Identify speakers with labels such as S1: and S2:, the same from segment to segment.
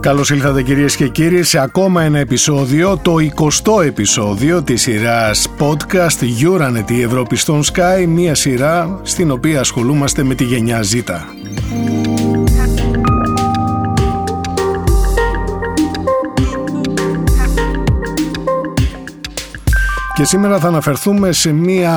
S1: Καλώς ήλθατε κυρίες και κύριοι σε ακόμα ένα επεισόδιο, το 20ο επεισόδιο της σειράς podcast Euronet η Ευρώπη στον Sky, μια σειρά στην οποία ασχολούμαστε με τη γενιά Z. Και σήμερα θα αναφερθούμε σε μια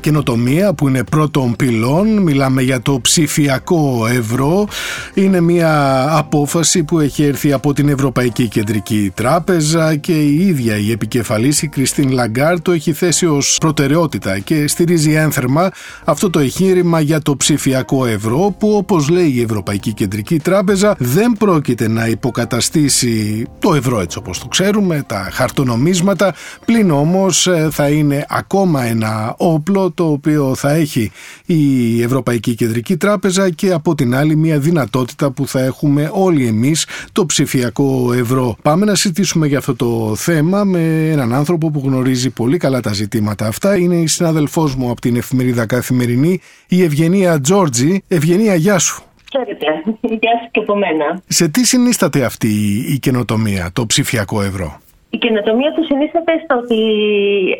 S1: καινοτομία που είναι πρώτων πυλών. Μιλάμε για το ψηφιακό ευρώ. Είναι μια απόφαση που έχει έρθει από την Ευρωπαϊκή Κεντρική Τράπεζα και η ίδια η επικεφαλής η Κριστίν Λαγκάρ το έχει θέσει ως προτεραιότητα και στηρίζει ένθερμα αυτό το εγχείρημα για το ψηφιακό ευρώ που όπως λέει η Ευρωπαϊκή Κεντρική Τράπεζα δεν πρόκειται να υποκαταστήσει το ευρώ έτσι όπως το ξέρουμε, τα χαρτονομίσματα, πλην όμως ε, θα είναι ακόμα ένα όπλο το οποίο θα έχει η Ευρωπαϊκή Κεντρική Τράπεζα και από την άλλη μια δυνατότητα που θα έχουμε όλοι εμείς το ψηφιακό ευρώ. Πάμε να συζητήσουμε για αυτό το θέμα με έναν άνθρωπο που γνωρίζει πολύ καλά τα ζητήματα αυτά. Είναι η συναδελφός μου από την εφημερίδα Καθημερινή, η Ευγενία Τζόρτζη. Ευγενία, γεια σου.
S2: Ξέρετε, γεια σου και από μένα.
S1: Σε τι συνίσταται αυτή η καινοτομία, το ψηφιακό ευρώ;
S2: Η καινοτομία του συνίσταται στο ότι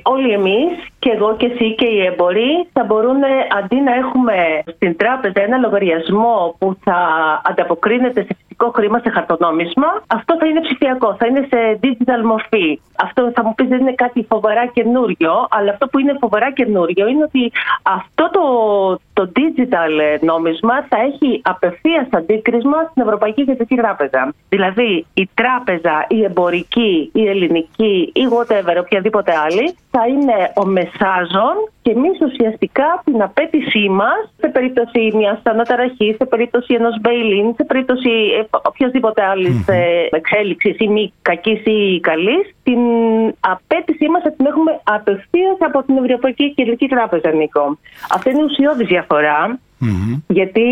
S2: όλοι εμείς και εγώ και εσύ και οι εμποροί θα μπορούν αντί να έχουμε στην τράπεζα ένα λογαριασμό που θα ανταποκρίνεται σε φυσικό χρήμα, σε χαρτονόμισμα, αυτό θα είναι ψηφιακό, θα είναι σε digital μορφή. Αυτό θα μου πεις δεν είναι κάτι φοβερά καινούριο, αλλά αυτό που είναι φοβερά καινούριο είναι ότι αυτό το, το digital νόμισμα θα έχει απευθείας αντίκρισμα στην Ευρωπαϊκή Κεντρική Τράπεζα. Δηλαδή η τράπεζα, η εμπορική, η ελληνική ή whatever, οποιαδήποτε άλλη, θα είναι ο μεσάζων και εμείς ουσιαστικά την απέτησή μας σε περίπτωση μιας αναταραχής, σε περίπτωση ενός μπέιλιν, σε περίπτωση ε, οποιασδήποτε άλλης mm-hmm. εξέλιξης ή μη κακής ή καλής, την απέτησή μας θα την έχουμε απευθείας από την Ευρωπαϊκή Κεντρική Τράπεζα, Νίκο. Αυτή είναι ουσιώδης διαφορά. Γιατί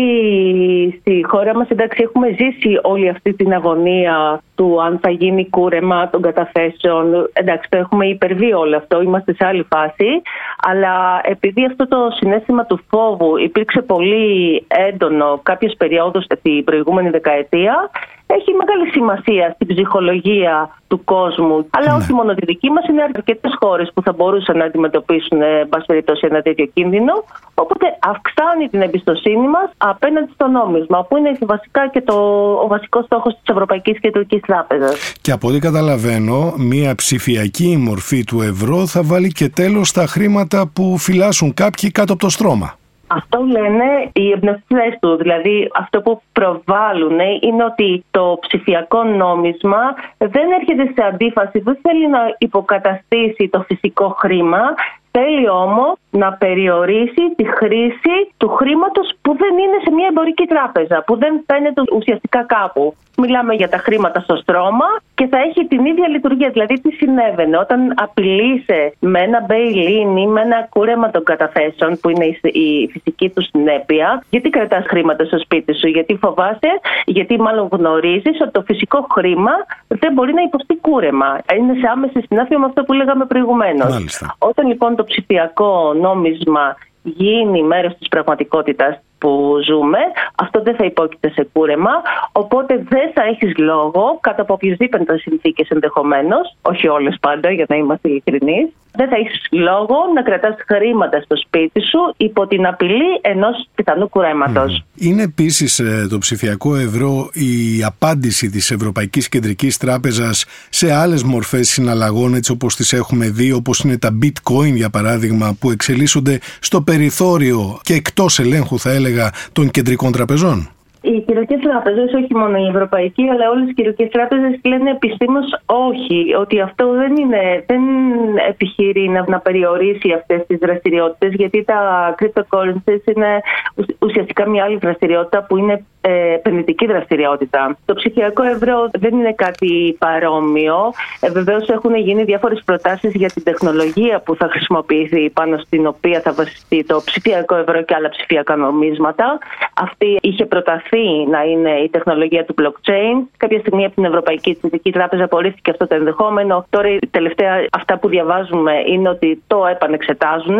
S2: στη χώρα μας εντάξει έχουμε ζήσει όλη αυτή την αγωνία του αν θα γίνει κούρεμα των καταθέσεων. Εντάξει το έχουμε υπερβεί όλο αυτό, είμαστε σε άλλη φάση. Αλλά επειδή αυτό το συνέστημα του φόβου υπήρξε πολύ έντονο κάποιες περιόδους την προηγούμενη δεκαετία έχει μεγάλη σημασία στην ψυχολογία του κόσμου. Αλλά όχι ναι. μόνο τη δική μας, είναι αρκετές χώρες που θα μπορούσαν να αντιμετωπίσουν, εν πάση περιπτώσει, ένα τέτοιο κίνδυνο. Οπότε αυξάνει την εμπιστοσύνη μας απέναντι στο νόμισμα, που είναι βασικά και το, ο βασικός στόχος της Ευρωπαϊκής Κεντρική Τράπεζας.
S1: Και από ό,τι καταλαβαίνω, μια ψηφιακή μορφή του ευρώ θα βάλει και τέλος στα χρήματα που φυλάσσουν κάποιοι κάτω από το στρώμα.
S2: Αυτό λένε οι εμπνευστές του. Δηλαδή, αυτό που προβάλλουν είναι ότι το ψηφιακό νόμισμα δεν έρχεται σε αντίφαση, δεν θέλει να υποκαταστήσει το φυσικό χρήμα, Θέλει όμως να περιορίσει τη χρήση του χρήματος που δεν είναι σε μια εμπορική τράπεζα, που δεν φαίνεται ουσιαστικά κάπου. Μιλάμε για τα χρήματα στο στρώμα και θα έχει την ίδια λειτουργία. Δηλαδή, τι συνέβαινε όταν απειλείσαι με ένα bail-in ή με ένα κούρεμα των καταθέσεων, που είναι η φυσική του συνέπεια, γιατί κρατάς χρήματα στο σπίτι σου, γιατί φοβάσαι, γιατί μάλλον γνωρίζεις ότι το φυσικό χρήμα δεν μπορεί να υποστεί κούρεμα. Είναι σε άμεση συνάφεια με αυτό που λέγαμε προηγουμένως. Όταν λοιπόν το ψηφιακό νόμισμα γίνει μέρος της πραγματικότητας που ζούμε, αυτό δεν θα υπόκειται σε κούρεμα, οπότε δεν θα έχεις λόγο, κατά από οποιασδήποτε συνθήκες ενδεχομένως, όχι όλες πάντα για να είμαστε ειλικρινείς, δεν θα έχεις λόγο να κρατάς χρήματα στο σπίτι σου υπό την απειλή ενός πιθανού κουρέματος.
S1: Είναι επίσης ε, το ψηφιακό ευρώ η απάντηση της Ευρωπαϊκής Κεντρικής Τράπεζας σε άλλες μορφές συναλλαγών έτσι όπως τις έχουμε δει, όπως είναι τα bitcoin για παράδειγμα που εξελίσσονται στο περιθώριο και εκτός ελέγχου θα έλεγα των κεντρικών τραπεζών.
S2: Οι κεντρικέ τράπεζες, όχι μόνο η Ευρωπαϊκή, αλλά όλες οι κεντρικέ τράπεζες λένε επιστήμω όχι, ότι αυτό δεν, είναι, δεν επιχειρεί να, να περιορίσει αυτές τις δραστηριότητες, γιατί τα cryptocurrencies είναι ουσιαστικά μια άλλη δραστηριότητα που είναι ε, επενδυτική δραστηριότητα. Το ψηφιακό ευρώ δεν είναι κάτι παρόμοιο. Ε, Βεβαίως έχουν γίνει διάφορες προτάσεις για την τεχνολογία που θα χρησιμοποιηθεί πάνω στην οποία θα βασιστεί το ψηφιακό ευρώ και άλλα ψηφιακά νομίσματα. Αυτή είχε προταθεί εξελιχθεί να είναι η τεχνολογία του blockchain. Κάποια στιγμή από την Ευρωπαϊκή Κεντρική Τράπεζα απορρίφθηκε αυτό το ενδεχόμενο. Τώρα, η τελευταία αυτά που διαβάζουμε είναι ότι το επανεξετάζουν.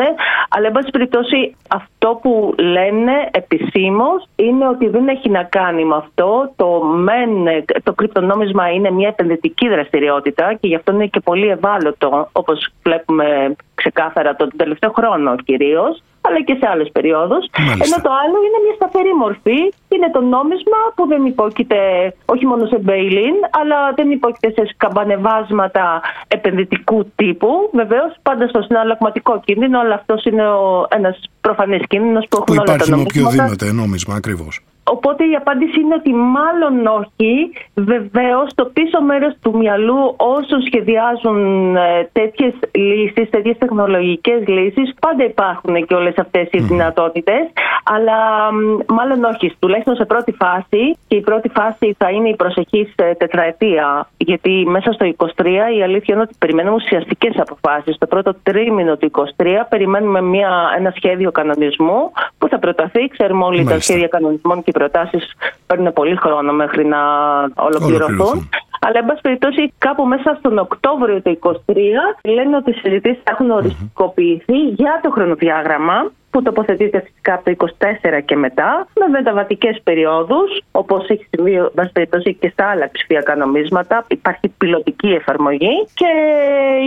S2: Αλλά, εν πάση περιπτώσει, αυτό που λένε επισήμως είναι ότι δεν έχει να κάνει με αυτό. Το, μεν, το κρυπτονόμισμα είναι μια επενδυτική δραστηριότητα και γι' αυτό είναι και πολύ ευάλωτο, όπως βλέπουμε ξεκάθαρα τον τελευταίο χρόνο κυρίως, αλλά και σε άλλες περιόδους. Ενώ το άλλο είναι μια σταθερή μορφή. Είναι το νόμισμα που δεν υπόκειται όχι μόνο σε bail-in, αλλά δεν υπόκειται σε σκαμπανεβάσματα επενδυτικού τύπου. Βεβαίως, πάντα στο συναλλαγματικό κίνδυνο, αλλά αυτός είναι ένας προφανής κίνδυνος που έχουν
S1: που
S2: όλα τα
S1: νομίσματα. Υπάρχει με οποιοδήποτε νόμισμα, ακριβώς.
S2: Οπότε η απάντηση είναι ότι μάλλον όχι. Βεβαίως, στο πίσω μέρος του μυαλού όσων σχεδιάζουν ε, τέτοιες λύσεις, τέτοιες τεχνολογικές λύσεις, πάντα υπάρχουν και όλες αυτές οι mm. δυνατότητες. Αλλά μάλλον όχι. Τουλάχιστον σε πρώτη φάση. Και η πρώτη φάση θα είναι η προσεχή ε, τετραετία. Γιατί μέσα στο 23 η αλήθεια είναι ότι περιμένουμε ουσιαστικές αποφάσεις. Στο πρώτο τρίμηνο του 23 περιμένουμε μια, ένα σχέδιο κανονισμού που θα προταθεί. Ξέρουμε όλοι Μάλιστα. τα σχέδια κανονισμών και προτάσεις παίρνουν πολύ χρόνο μέχρι να ολοκληρωθούν. Αλλά, εν πάση περιπτώσει, κάπου μέσα στον Οκτώβριο του 2023 λένε ότι οι συζητήσεις έχουν οριστικοποιηθεί για το χρονοδιάγραμμα που τοποθετείται φυσικά από το 24 και μετά, με μεταβατικές περιόδους, όπως έχει συμβεί περιπτώσει και στα άλλα ψηφιακά νομίσματα. Υπάρχει πιλωτική εφαρμογή και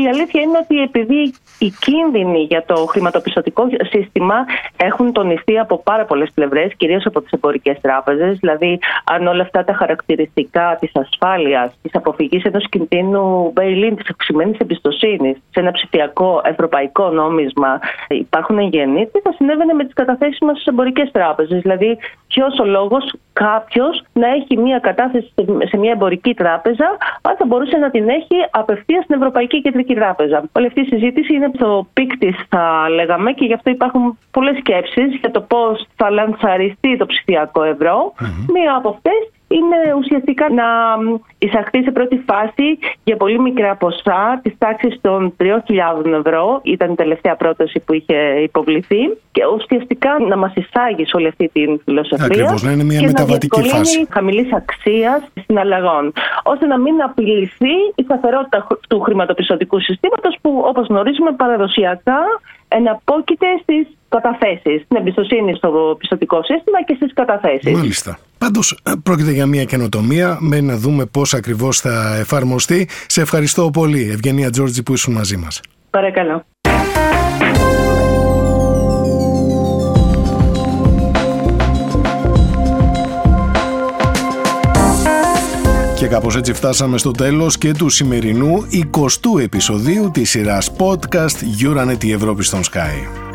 S2: η αλήθεια είναι ότι επειδή οι κίνδυνοι για το χρηματοπιστωτικό σύστημα έχουν τονιστεί από πάρα πολλές πλευρές, κυρίως από τις εμπορικές τράπεζες, δηλαδή αν όλα αυτά τα χαρακτηριστικά της ασφάλειας, της αποφυγής ενός κινδύνου bail-in, της αυξημένης εμπιστοσύνης σε ένα ψηφιακό ευρωπαϊκό νόμισμα υπάρχουν εγγενείς, συνέβαινε με τις καταθέσεις μας στις εμπορικές τράπεζες. Δηλαδή, ποιος ο λόγος κάποιος να έχει μία κατάθεση σε μια εμπορική τράπεζα, αν θα μπορούσε να την έχει απευθείας στην Ευρωπαϊκή Κεντρική Τράπεζα. Όλη αυτή η συζήτηση είναι στο peak της, θα λέγαμε, και γι' αυτό υπάρχουν πολλές σκέψεις για το πώς θα λανσαριστεί το ψηφιακό Μία από αυτές είναι ουσιαστικά να εισαχθεί σε πρώτη φάση για πολύ μικρά ποσά της τάξης των 3.000 ευρώ. Ήταν η τελευταία πρόταση που είχε υποβληθεί. Και ουσιαστικά να μας εισάγει σε όλη αυτή την φιλοσοφία.
S1: Ακριβώς, να είναι μια και μεταβατική να φάση.
S2: χαμηλής αξίας συναλλαγών. ώστε να μην απειληθεί η σταθερότητα του χρηματοπιστωτικού συστήματος που, όπως γνωρίζουμε, παραδοσιακά εναπόκειται στις καταθέσεις. Στην εμπιστοσύνη στο πιστοτικό σύστημα και στις καταθέσεις.
S1: Μάλιστα. Πάντως, ε, πρόκειται για μια καινοτομία. Με να δούμε πώς ακριβώς θα εφαρμοστεί. Σε ευχαριστώ πολύ, Ευγενία Τζόρτζη, που ήσουν μαζί μας.
S2: Παρακαλώ.
S1: Κάπως έτσι φτάσαμε στο τέλος και του σημερινού 20ου επεισοδίου της σειράς podcast Euronet η Ευρώπη στον Sky.